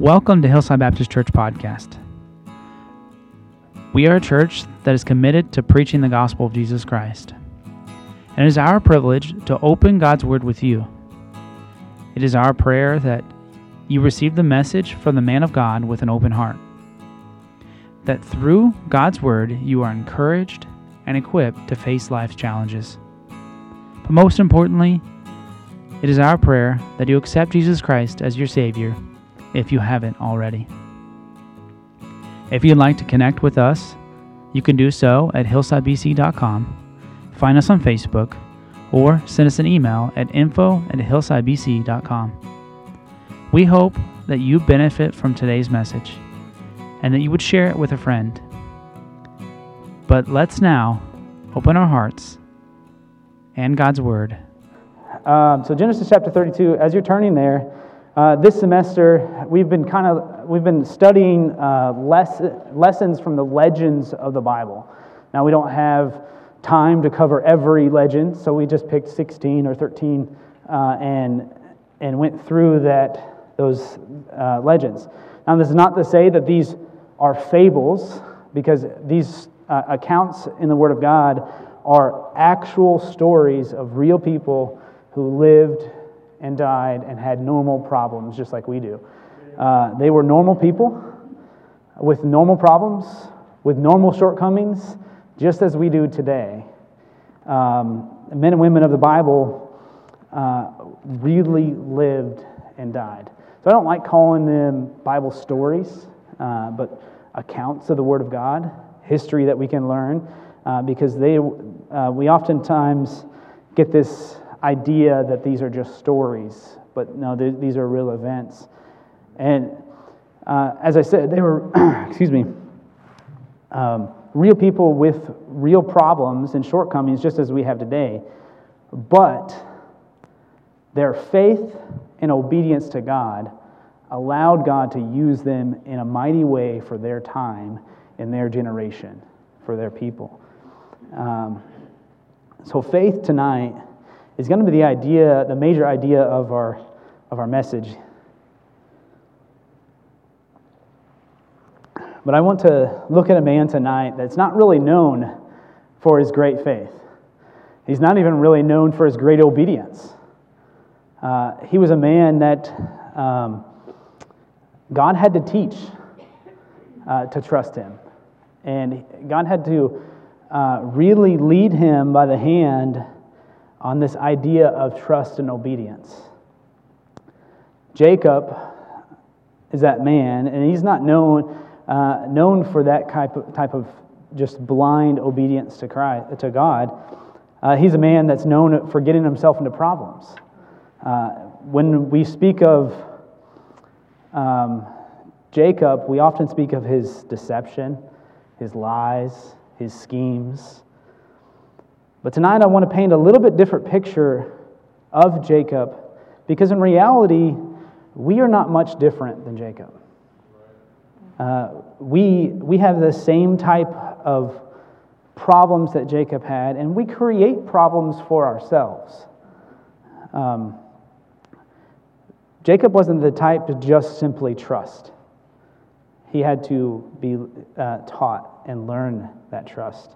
Welcome to Hillside Baptist Church Podcast. We are a church that is committed to preaching the gospel of Jesus Christ. And it is our privilege to open God's Word with you. It is our prayer that you receive the message from the man of God with an open heart. That through God's Word, you are encouraged and equipped to face life's challenges. But most importantly, it is our prayer that you accept Jesus Christ as your Savior if you haven't already. If you'd like to connect with us, you can do so at hillsidebc.com, find us on Facebook, or send us an email at info at hillsidebc.com. We hope that you benefit from today's message and that you would share it with a friend. But let's now open our hearts and God's Word. Um, so Genesis chapter 32, as you're turning there, uh, this semester we've been kind of we've been studying uh, less, lessons from the legends of the Bible. Now we don't have time to cover every legend, so we just picked 16 or 13 uh, and and went through that those uh, legends. Now this is not to say that these are fables, because these uh, accounts in the Word of God are actual stories of real people who lived and died and had normal problems just like we do. Uh, they were normal people with normal problems, with normal shortcomings, just as we do today. Um, men and women of the Bible uh, really lived and died. So I don't like calling them Bible stories, uh, but accounts of the Word of God, history that we can learn, uh, because they, uh, we oftentimes get this idea that these are just stories, but no, these are real events. And uh, as I said, they were, excuse me, um, real people with real problems and shortcomings, just as we have today. But their faith and obedience to God allowed God to use them in a mighty way for their time in their generation, for their people. Um, so, faith tonight is going to be the idea, the major idea of our, of our message. But I want to look at a man tonight that's not really known for his great faith. He's not even really known for his great obedience. Uh, he was a man that um, God had to teach uh, to trust him. And God had to uh, really lead him by the hand on this idea of trust and obedience. Jacob is that man, and he's not known, uh, known for that type of, type of just blind obedience to, Christ, to God. Uh, he's a man that's known for getting himself into problems. Uh, when we speak of um, Jacob, we often speak of his deception, his lies, his schemes. But tonight I want to paint a little bit different picture of Jacob because in reality, we are not much different than Jacob. Uh, we, we have the same type of problems that Jacob had, and we create problems for ourselves. Um, Jacob wasn't the type to just simply trust. He had to be uh, taught and learn that trust.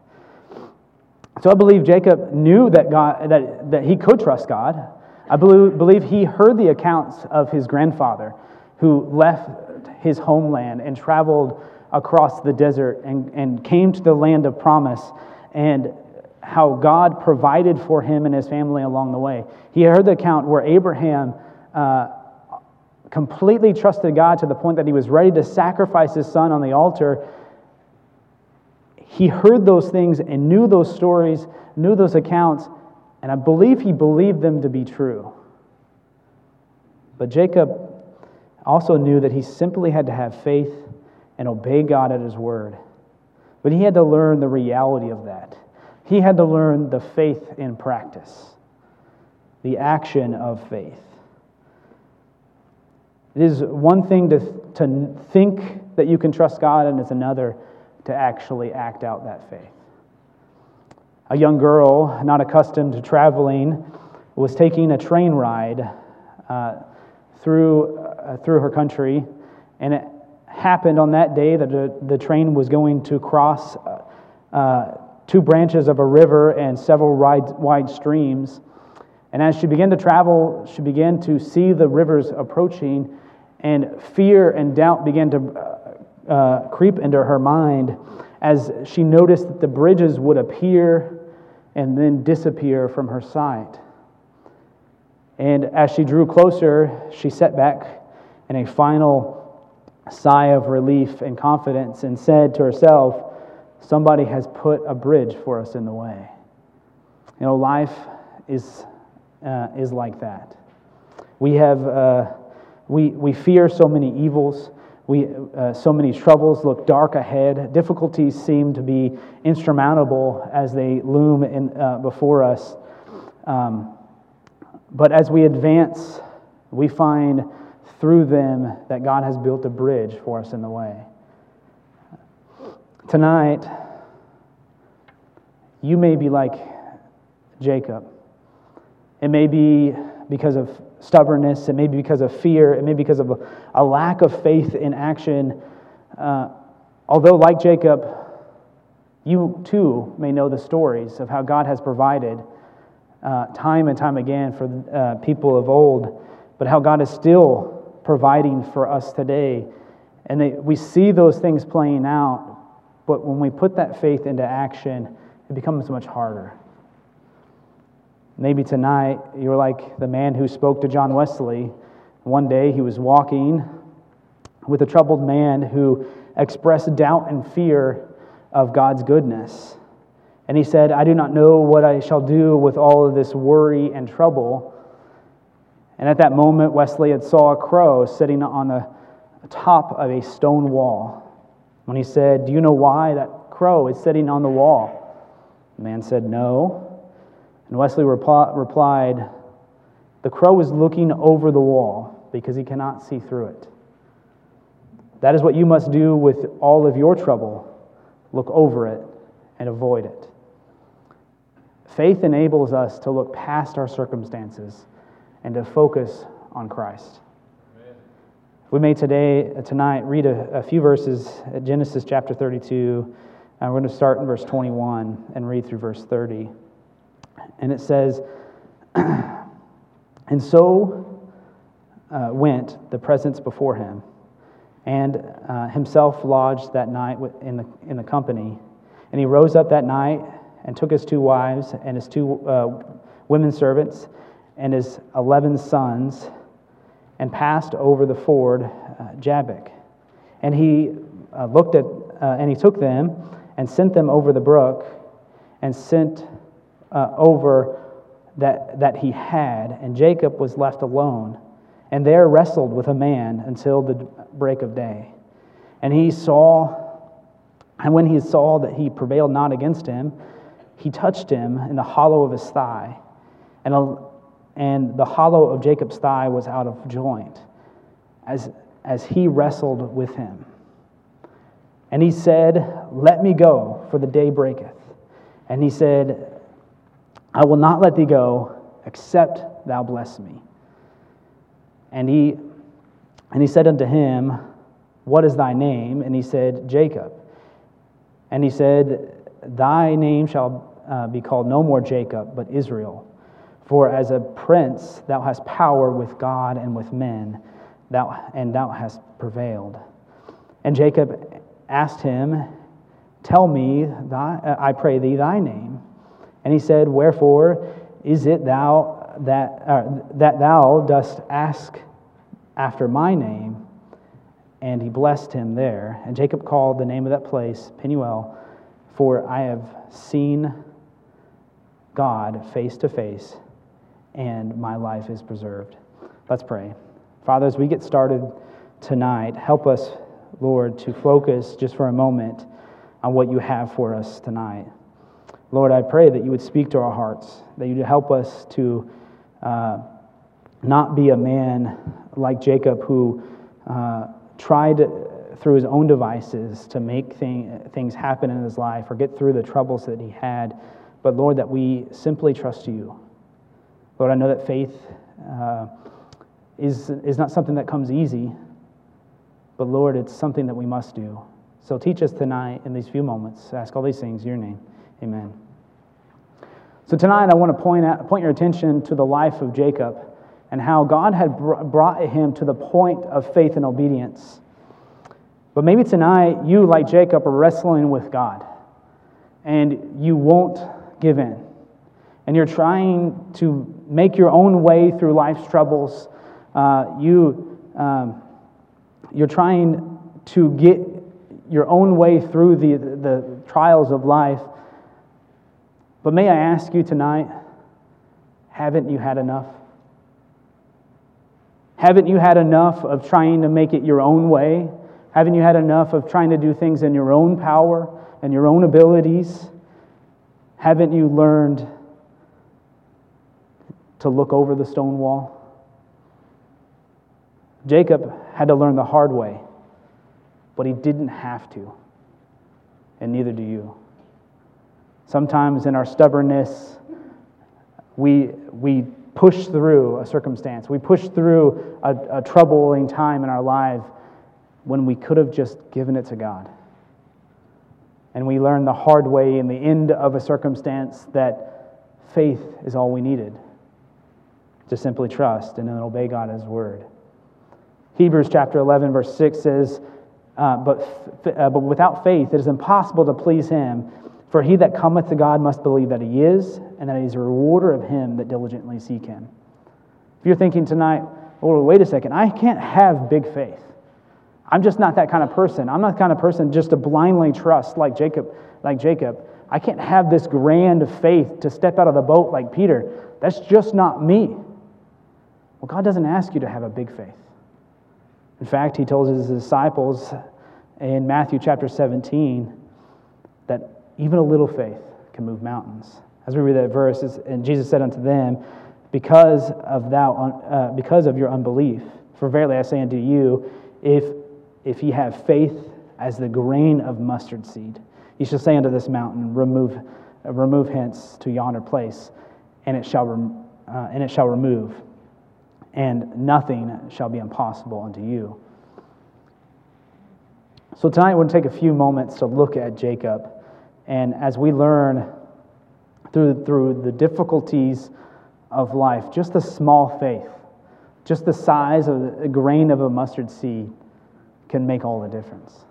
So I believe Jacob knew that, God, that, that he could trust God. I believe, he heard the accounts of his grandfather who left his homeland and traveled across the desert and, and came to the land of promise and how God provided for him and his family along the way. He heard the account where Abraham uh, completely trusted God to the point that he was ready to sacrifice his son on the altar he heard those things and knew those stories, knew those accounts, and I believe he believed them to be true. But Jacob also knew that he simply had to have faith and obey God at his word. But he had to learn the reality of that. He had to learn the faith in practice, the action of faith. It is one thing to, to think that you can trust God, and it's another to actually act out that faith. A young girl, not accustomed to traveling, was taking a train ride uh, through, uh, through her country, And it happened on that day that the, the train was going to cross uh, uh, two branches of a river and several wide, wide streams. And as she began to travel, she began to see the rivers approaching, and fear and doubt began to uh, creep into her mind as she noticed that the bridges would appear and then disappear from her sight. And as she drew closer, she sat back in a final sigh of relief and confidence and said to herself, Somebody has put a bridge for us in the way. You know, life is, uh, is like that. We have, uh, we, we fear so many evils. We, uh, so many troubles look dark ahead. Difficulties seem to be insurmountable as they loom in, uh, before us. Um, but as we advance, we find through them that God has built a bridge for us in the way. Tonight, you may be like Jacob. It may be because of stubbornness, it may be because of fear, it may be because of a, a lack of faith in action. Uh, although, like Jacob, you too may know the stories of how God has provided uh, time and time again for uh, people of old, but how God is still providing for us today. And they, we see those things playing out but when we put that faith into action, it becomes much harder. Maybe tonight you're like the man who spoke to John Wesley. One day he was walking with a troubled man who expressed doubt and fear of God's goodness. And he said, I do not know what I shall do with all of this worry and trouble. And at that moment, Wesley had saw a crow sitting on the top of a stone wall. When he said, Do you know why that crow is sitting on the wall? The man said, No. And Wesley repl- replied, The crow is looking over the wall because he cannot see through it. That is what you must do with all of your trouble look over it and avoid it. Faith enables us to look past our circumstances and to focus on Christ. We may today, tonight, read a, a few verses at Genesis chapter 32. And we're going to start in verse 21 and read through verse 30. And it says, And so uh, went the presence before him, and uh, himself lodged that night in the, in the company. And he rose up that night and took his two wives and his two uh, women servants and his eleven sons and passed over the ford uh, Jabbok. And he uh, looked at, uh, and he took them and sent them over the brook and sent uh, over that, that he had. And Jacob was left alone and there wrestled with a man until the break of day. And he saw, and when he saw that he prevailed not against him, he touched him in the hollow of his thigh. And a, and the hollow of Jacob's thigh was out of joint as, as he wrestled with him. And he said, Let me go, for the day breaketh. And he said, I will not let thee go, except thou bless me. And he, and he said unto him, What is thy name? And he said, Jacob. And he said, Thy name shall uh, be called no more Jacob, but Israel for as a prince thou hast power with God and with men, thou, and thou hast prevailed. And Jacob asked him, Tell me, thy, I pray thee, thy name. And he said, Wherefore is it thou that, uh, that thou dost ask after my name? And he blessed him there. And Jacob called the name of that place Peniel, for I have seen God face to face and my life is preserved. Let's pray. Father, as we get started tonight, help us, Lord, to focus just for a moment on what you have for us tonight. Lord, I pray that you would speak to our hearts, that you would help us to uh, not be a man like Jacob who uh, tried through his own devices to make thing, things happen in his life or get through the troubles that he had, but Lord, that we simply trust you Lord, I know that faith uh, is, is not something that comes easy, But Lord, it's something that we must do. So teach us tonight in these few moments. ask all these things in your name. Amen. So tonight I want to point, out, point your attention to the life of Jacob and how God had brought him to the point of faith and obedience. But maybe tonight you, like Jacob, are wrestling with God and you won't give in. And you're trying to make your own way through life's troubles. Uh, you, um, you're trying to get your own way through the, the trials of life. But may I ask you tonight, haven't you had enough? Haven't you had enough of trying to make it your own way? Haven't you had enough of trying to do things in your own power and your own abilities? Haven't you learned to look over the stone wall? Jacob had to learn the hard way, but he didn't have to, and neither do you. Sometimes in our stubbornness, we, we push through a circumstance, we push through a, a troubling time in our life when we could have just given it to God. And we learn the hard way in the end of a circumstance that faith is all we needed to simply trust and then obey God as word. Hebrews chapter 11, verse 6 says, uh, but, uh, but without faith it is impossible to please him. For he that cometh to God must believe that he is, and that he is a rewarder of him that diligently seek him. If you're thinking tonight, oh, wait a second, I can't have big faith. I'm just not that kind of person. I'm not the kind of person just to blindly trust like Jacob, like Jacob. I can't have this grand faith to step out of the boat like Peter. That's just not me. Well, God doesn't ask you to have a big faith. In fact, he told his disciples in Matthew chapter 17 that even a little faith can move mountains. As we read that verse, and Jesus said unto them, because of, thou, uh, because of your unbelief, for verily I say unto you, if, if ye have faith as the grain of mustard seed, ye shall say unto this mountain, remove, uh, remove hence to yonder place, and it shall, rem- uh, and it shall remove, and nothing shall be impossible unto you. So tonight we're going to take a few moments to look at Jacob and as we learn through, through the difficulties of life, just a small faith, just the size of a grain of a mustard seed, can make all the difference.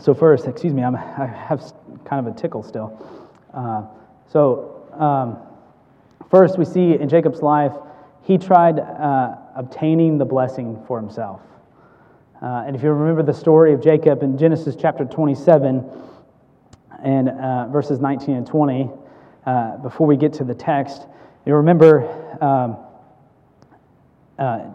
So, first, excuse me, I'm, I have kind of a tickle still. Uh, so, um, first, we see in Jacob's life, he tried uh, obtaining the blessing for himself. Uh, and if you remember the story of Jacob in Genesis chapter 27 and uh, verses 19 and 20, uh, before we get to the text, you remember um, uh,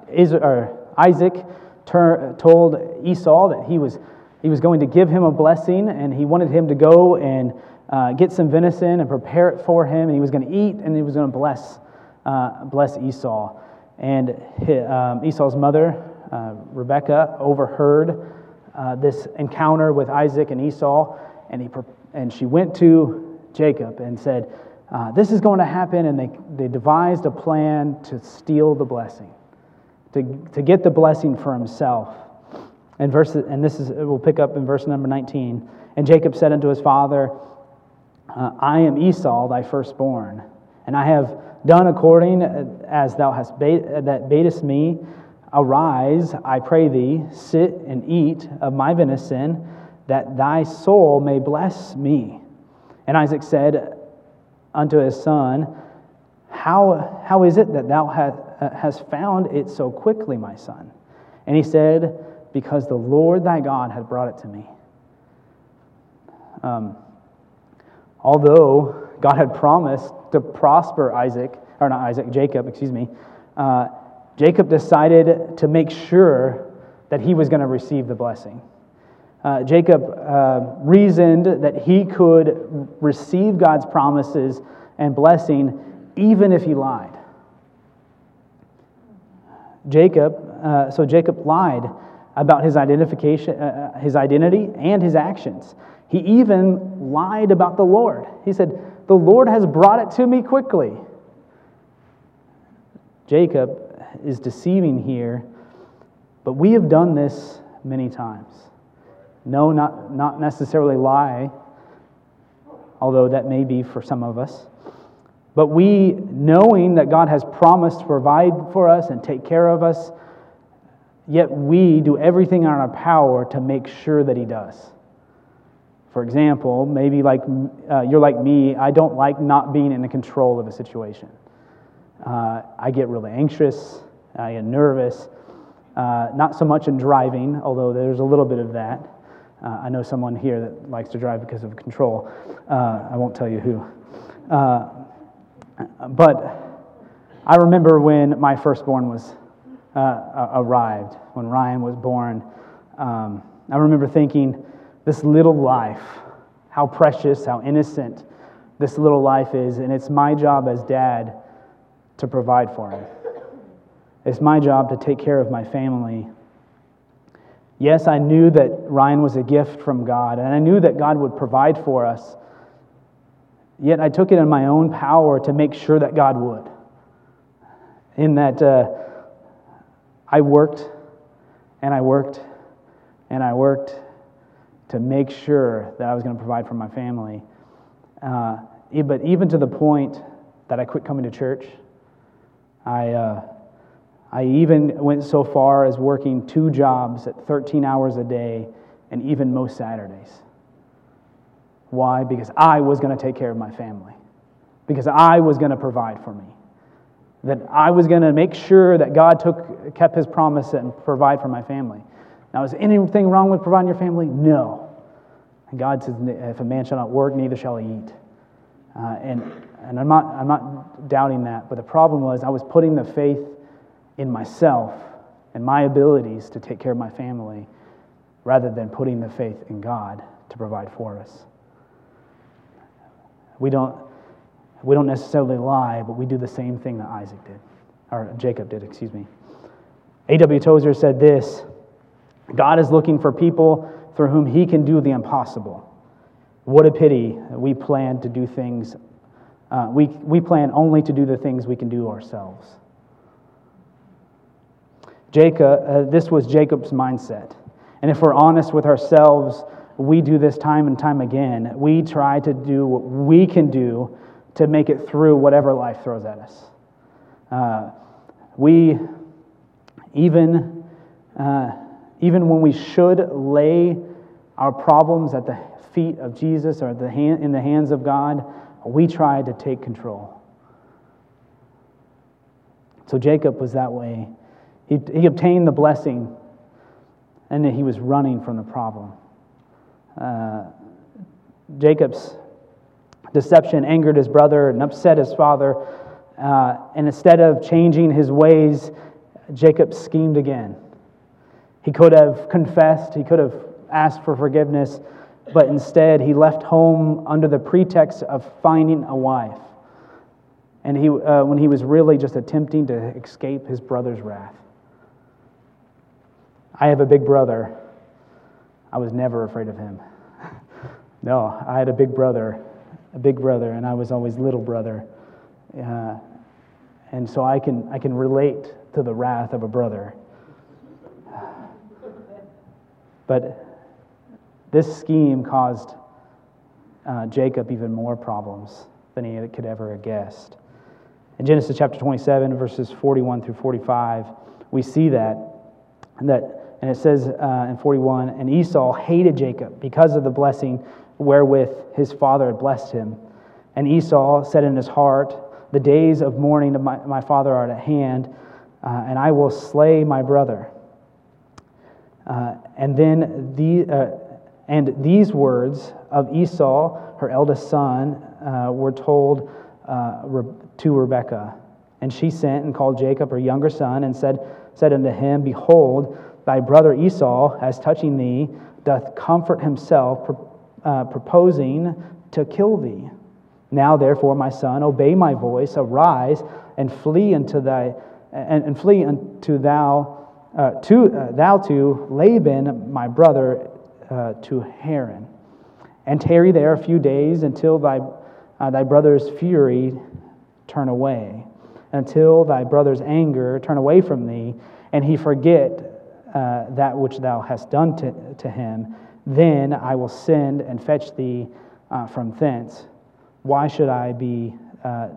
Isaac tur- told Esau that he was, he was going to give him a blessing and he wanted him to go and uh, get some venison and prepare it for him, and he was going to eat and he was going to bless, uh, bless Esau. And his, um, Esau's mother, uh, Rebekah overheard uh, this encounter with Isaac and Esau, and, he, and she went to Jacob and said, uh, This is going to happen. And they, they devised a plan to steal the blessing, to, to get the blessing for himself. And, verse, and this is, we'll pick up in verse number 19. And Jacob said unto his father, uh, I am Esau, thy firstborn, and I have done according as thou hast ba- that badest me. Arise, I pray thee, sit and eat of my venison, that thy soul may bless me. And Isaac said unto his son, How, how is it that thou hast, found it so quickly, my son? And he said, Because the Lord thy God hath brought it to me. Um, although God had promised to prosper Isaac, or not Isaac, Jacob, excuse me, uh, Jacob decided to make sure that he was going to receive the blessing. Uh, Jacob uh, reasoned that he could receive God's promises and blessing even if he lied. Jacob, uh, so Jacob lied about his identification, uh, uh, his identity and his actions. He even lied about the Lord. He said, "The Lord has brought it to me quickly." Jacob is deceiving here, but we have done this many times. No, not, not necessarily lie, although that may be for some of us. But we, knowing that God has promised to provide for us and take care of us, yet we do everything in our power to make sure that He does. For example, maybe like uh, you're like me, I don't like not being in the control of a situation. Uh, I get really anxious, I get nervous. Uh, not so much in driving, although there's a little bit of that. Uh, I know someone here that likes to drive because of control. Uh, I won't tell you who. Uh, but I remember when my firstborn was arrived, when Ryan was born. Um, I remember thinking, this little life, how precious, how innocent this little life is, and it's my job as dad to provide for him. It's my job to take care of my family. Yes, I knew that Ryan was a gift from God, and I knew that God would provide for us. Yet I took it in my own power to make sure that God would. In that uh, I worked and I worked and I worked to make sure that I was going to provide for my family. Uh, but even to the point that I quit coming to church, I, uh, I even went so far as working two jobs at 13 hours a day and even most Saturdays. Why? Because I was going to take care of my family, because I was going to provide for me. That I was going to make sure that God took, kept his promise and provide for my family. Now, is anything wrong with providing your family? No. And God says, if a man shall not work, neither shall he eat. Uh, and and I'm not, I'm not doubting that, but the problem was I was putting the faith in myself and my abilities to take care of my family rather than putting the faith in God to provide for us. We don't, we don't necessarily lie, but we do the same thing that Isaac did, or Jacob did, excuse me. A.W. Tozer said this God is looking for people through whom he can do the impossible. What a pity we plan to do things, uh, we, we plan only to do the things we can do ourselves. Jacob, uh, this was Jacob's mindset. And if we're honest with ourselves, we do this time and time again. We try to do what we can do to make it through whatever life throws at us. Uh, we, even, uh, even when we should lay our problems at the feet of Jesus or the hand, in the hands of God, we tried to take control. So Jacob was that way. He, he obtained the blessing, and he was running from the problem. Uh, Jacob's deception angered his brother and upset his father. Uh, and instead of changing his ways, Jacob schemed again. He could have confessed, he could have asked for forgiveness, but instead he left home under the pretext of finding a wife. And he, uh, when he was really just attempting to escape his brother's wrath. I have a big brother. I was never afraid of him. no, I had a big brother, a big brother, and I was always little brother. Uh, and so I can, I can relate to the wrath of a brother. But this scheme caused uh, Jacob even more problems than he could ever have guessed. In Genesis chapter 27, verses 41 through 45, we see that. And, that, and it says uh, in 41 And Esau hated Jacob because of the blessing wherewith his father had blessed him. And Esau said in his heart, The days of mourning of my, my father are at hand, uh, and I will slay my brother. Uh, and then the, uh, and these words of Esau, her eldest son, uh, were told uh, to Rebekah. And she sent and called Jacob, her younger son, and said, said unto him, Behold, thy brother Esau, as touching thee, doth comfort himself, uh, proposing to kill thee. Now, therefore, my son, obey my voice, arise and flee unto thy and, and flee unto thou uh, to uh, thou to Laban, my brother, uh, to Haran, and tarry there a few days until thy, uh, thy brother's fury turn away. until thy brother's anger turn away from thee, and he forget uh, that which thou hast done to, to him. Then I will send and fetch thee uh, from thence. Why should I be uh,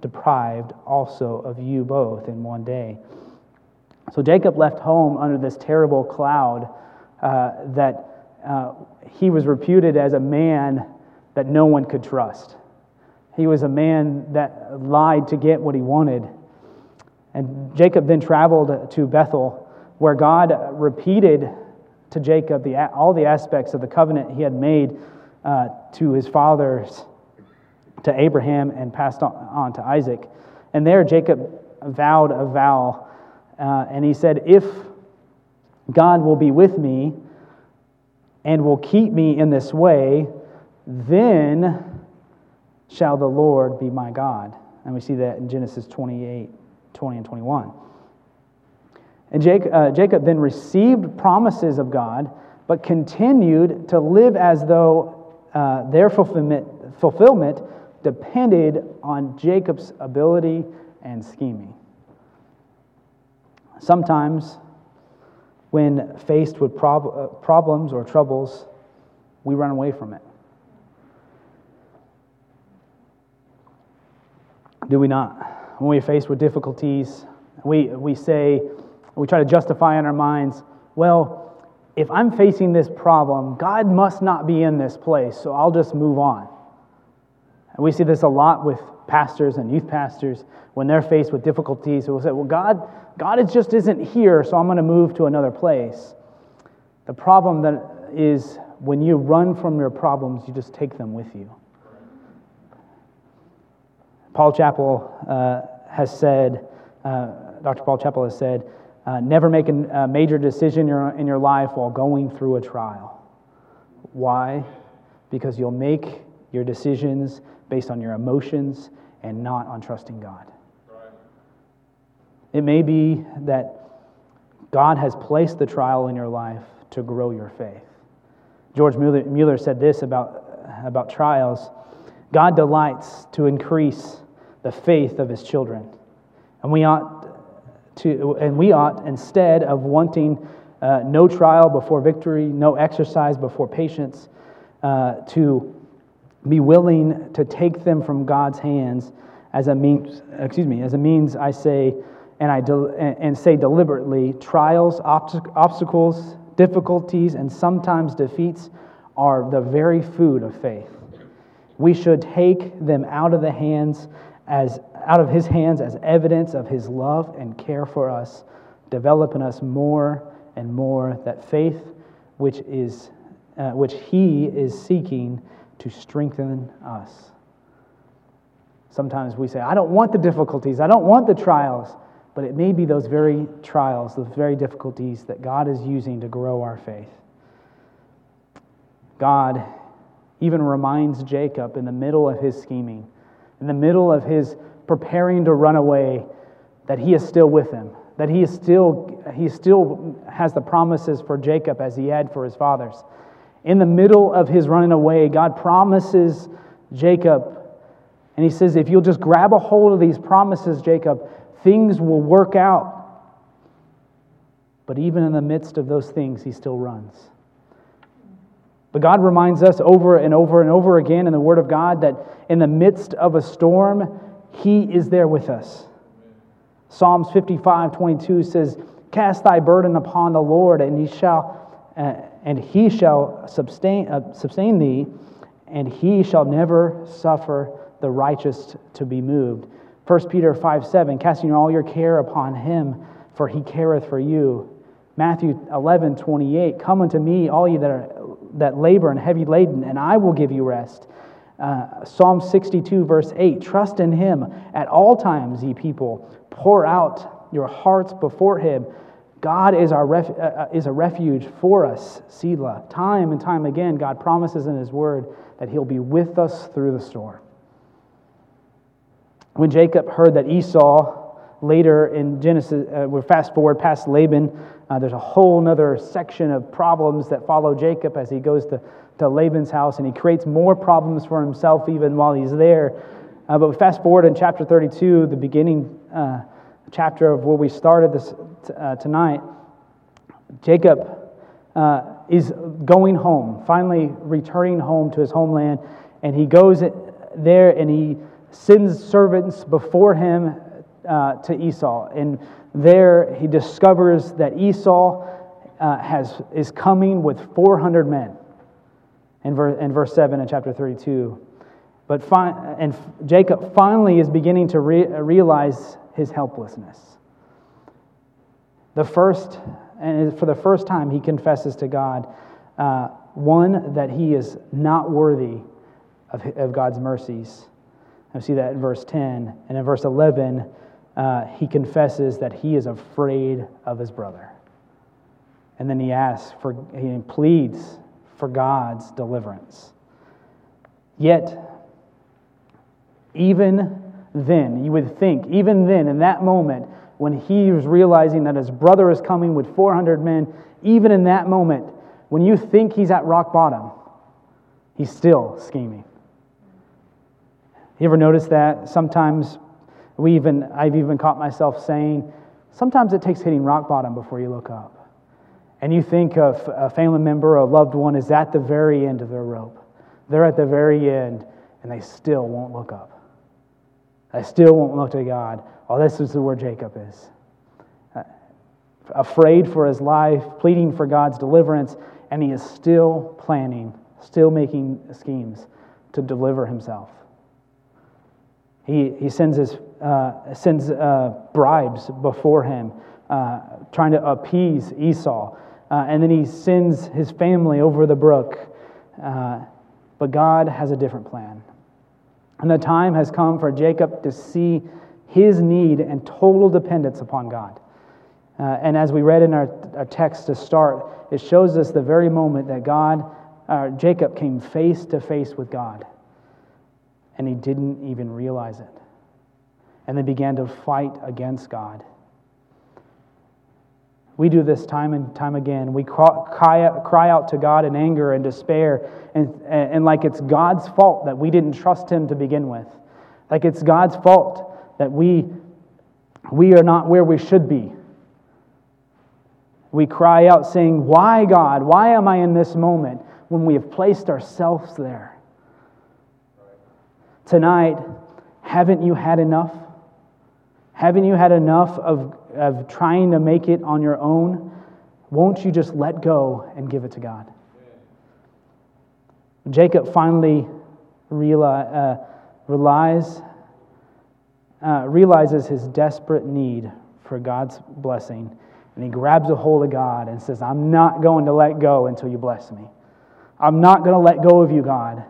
deprived also of you both in one day? So Jacob left home under this terrible cloud uh, that uh, he was reputed as a man that no one could trust. He was a man that lied to get what he wanted. And Jacob then traveled to Bethel, where God repeated to Jacob the, all the aspects of the covenant he had made uh, to his fathers, to Abraham, and passed on, on to Isaac. And there Jacob vowed a vow, uh, and he said, If God will be with me and will keep me in this way, then shall the Lord be my God. And we see that in Genesis 28 20 and 21. And Jacob, uh, Jacob then received promises of God, but continued to live as though uh, their fulfillment, fulfillment depended on Jacob's ability and scheming. Sometimes, when faced with prob- uh, problems or troubles, we run away from it. Do we not? When we're faced with difficulties, we, we say, we try to justify in our minds, well, if I'm facing this problem, God must not be in this place, so I'll just move on. And we see this a lot with pastors and youth pastors when they're faced with difficulties. Will say, well, God, God just isn't here, so I'm going to move to another place. The problem that is when you run from your problems, you just take them with you. Paul Chappell uh, has said, uh, Dr. Paul Chappell has said, uh, never make a, major decision in your life while going through a trial. Why? Because you'll make your decisions based on your emotions and not on trusting God. Right. It may be that God has placed the trial in your life to grow your faith. George Mueller, Mueller said this about, about trials God delights to increase the faith of his children. And we ought to, and we ought, instead of wanting uh, no trial before victory, no exercise before patience, uh, to be willing to take them from God's hands as a means, excuse me, as a means, I say, and I de- and say deliberately, trials, obstacles, difficulties, and sometimes defeats are the very food of faith. We should take them out of the hands as out of his hands as evidence of his love and care for us, develop in us more and more that faith which is uh, which he is seeking to strengthen us. Sometimes we say, I don't want the difficulties, I don't want the trials, but it may be those very trials, those very difficulties that God is using to grow our faith. God even reminds Jacob in the middle of his scheming in the middle of his preparing to run away, that he is still with him, that he is still he still has the promises for Jacob as he had for his fathers. In the middle of his running away, God promises Jacob, and he says, if you'll just grab a hold of these promises, Jacob, things will work out. But even in the midst of those things, he still runs. But God reminds us over and over and over again in the Word of God that in the midst of a storm, He is there with us. Psalms 55 22 says, Cast thy burden upon the Lord, and he shall, uh, and he shall sustain, uh, sustain thee, and he shall never suffer the righteous to be moved. 1 Peter 5 7, casting all your care upon him, for he careth for you. Matthew 11 28, Come unto me, all ye that are that labor and heavy laden, and I will give you rest. Uh, Psalm 62, verse 8 Trust in him at all times, ye people. Pour out your hearts before him. God is, our ref- uh, uh, is a refuge for us, Selah. Time and time again, God promises in his word that he'll be with us through the storm. When Jacob heard that Esau, later in Genesis, uh, we're fast forward past Laban, uh, there's a whole other section of problems that follow Jacob as he goes to, to Laban's house, and he creates more problems for himself even while he's there. Uh, but fast forward in chapter 32, the beginning uh, chapter of where we started this uh, tonight, Jacob uh, is going home, finally returning home to his homeland, and he goes there and he sends servants before him uh, to Esau. And there he discovers that Esau uh, has, is coming with 400 men in, ver- in verse 7 in chapter 32. But fi- and Jacob finally is beginning to re- realize his helplessness. The first, and for the first time, he confesses to God, uh, one, that he is not worthy of, of God's mercies. I see that in verse 10. And in verse 11, uh, he confesses that he is afraid of his brother. And then he asks for, he pleads for God's deliverance. Yet, even then, you would think, even then, in that moment, when he was realizing that his brother is coming with 400 men, even in that moment, when you think he's at rock bottom, he's still scheming. You ever notice that? Sometimes we even, I've even caught myself saying, sometimes it takes hitting rock bottom before you look up. And you think of a family member, or a loved one is at the very end of their rope. They're at the very end, and they still won't look up. They still won't look to God. Oh, this is where Jacob is. Uh, afraid for his life, pleading for God's deliverance, and he is still planning, still making schemes to deliver himself. He, he sends, his, uh, sends uh, bribes before him, uh, trying to appease Esau. Uh, and then he sends his family over the brook. Uh, but God has a different plan. And the time has come for Jacob to see his need and total dependence upon God. Uh, and as we read in our, our text to start, it shows us the very moment that God, uh, Jacob came face to face with God. And he didn't even realize it. And then began to fight against God. We do this time and time again. We cry out to God in anger and despair, and, and like it's God's fault that we didn't trust Him to begin with. Like it's God's fault that we, we are not where we should be. We cry out saying, Why, God? Why am I in this moment when we have placed ourselves there? Tonight, haven't you had enough? Haven't you had enough of of trying to make it on your own, won't you just let go and give it to God? Jacob finally realize, uh, relies, uh, realizes his desperate need for God's blessing, and he grabs a hold of God and says, I'm not going to let go until you bless me. I'm not going to let go of you, God.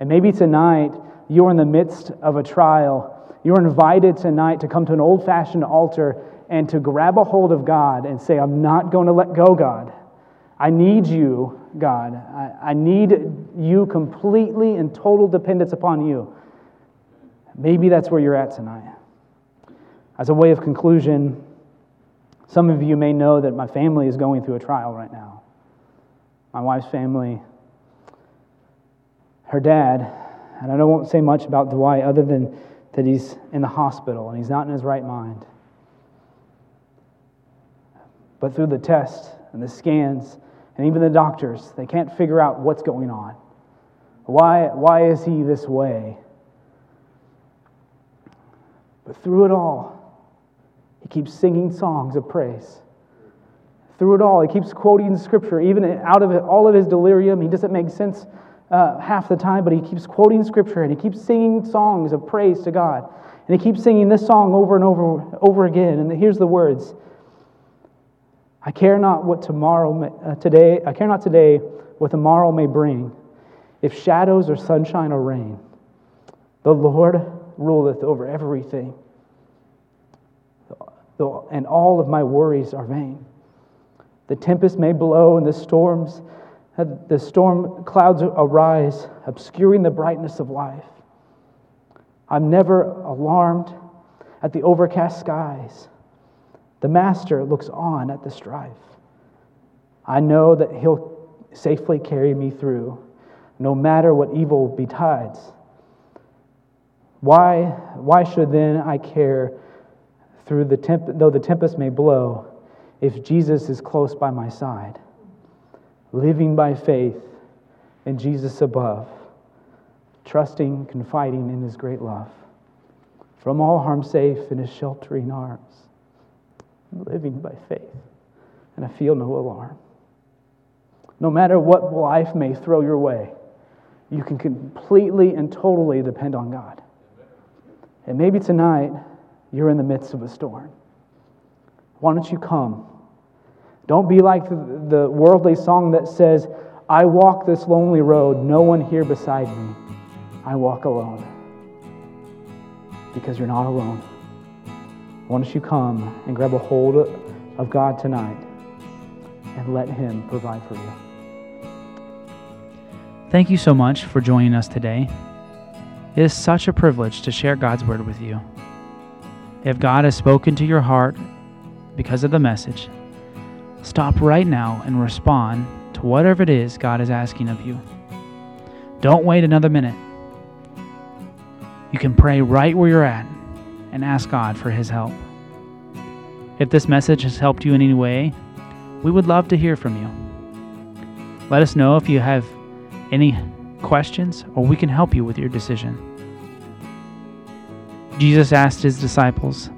And maybe tonight you're in the midst of a trial. You're invited tonight to come to an old fashioned altar and to grab a hold of God and say, I'm not going to let go, God. I need you, God. I, I need you completely and total dependence upon you. Maybe that's where you're at tonight. As a way of conclusion, some of you may know that my family is going through a trial right now. My wife's family, her dad, and I don't won't say much about Dwight other than that he's in the hospital and he's not in his right mind. But through the tests and the scans and even the doctors, they can't figure out what's going on. Why, why is he this way? But through it all, he keeps singing songs of praise. Through it all, he keeps quoting scripture, even out of all of his delirium. He doesn't make sense uh, half the time, but he keeps quoting scripture and he keeps singing songs of praise to God. And he keeps singing this song over and over, over again. And here's the words I care not what tomorrow may, uh, today, I care not today what tomorrow may bring, if shadows or sunshine or rain. The Lord ruleth over everything, and all of my worries are vain. The tempest may blow and the storms, the storm clouds arise, obscuring the brightness of life. I'm never alarmed at the overcast skies the master looks on at the strife. I know that he'll safely carry me through, no matter what evil betides. Why, why should then I care through the temp- though the tempest may blow, if Jesus is close by my side, living by faith in Jesus above, trusting, confiding in his great love, from all harm safe in his sheltering arms, living by faith, and I feel no alarm. No matter what life may throw your way, you can completely and totally depend on God. And maybe tonight you're in the midst of a storm. Why don't you come? Don't be like the, worldly song that says, I walk this lonely road, no one here beside me. I walk alone. Because you're not alone. Why don't you come and grab a hold of God tonight and let Him provide for you? Thank you so much for joining us today. It is such a privilege to share God's Word with you. If God has spoken to your heart because of the message, stop right now and respond to whatever it is God is asking of you. Don't wait another minute. You can pray right where you're at and ask God for His help. If this message has helped you in any way, we would love to hear from you. Let us know if you have any questions or we can help you with your decision. Jesus asked his disciples,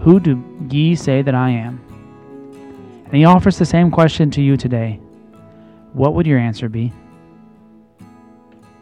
Who do ye say that I am? And he offers the same question to you today. What would your answer be?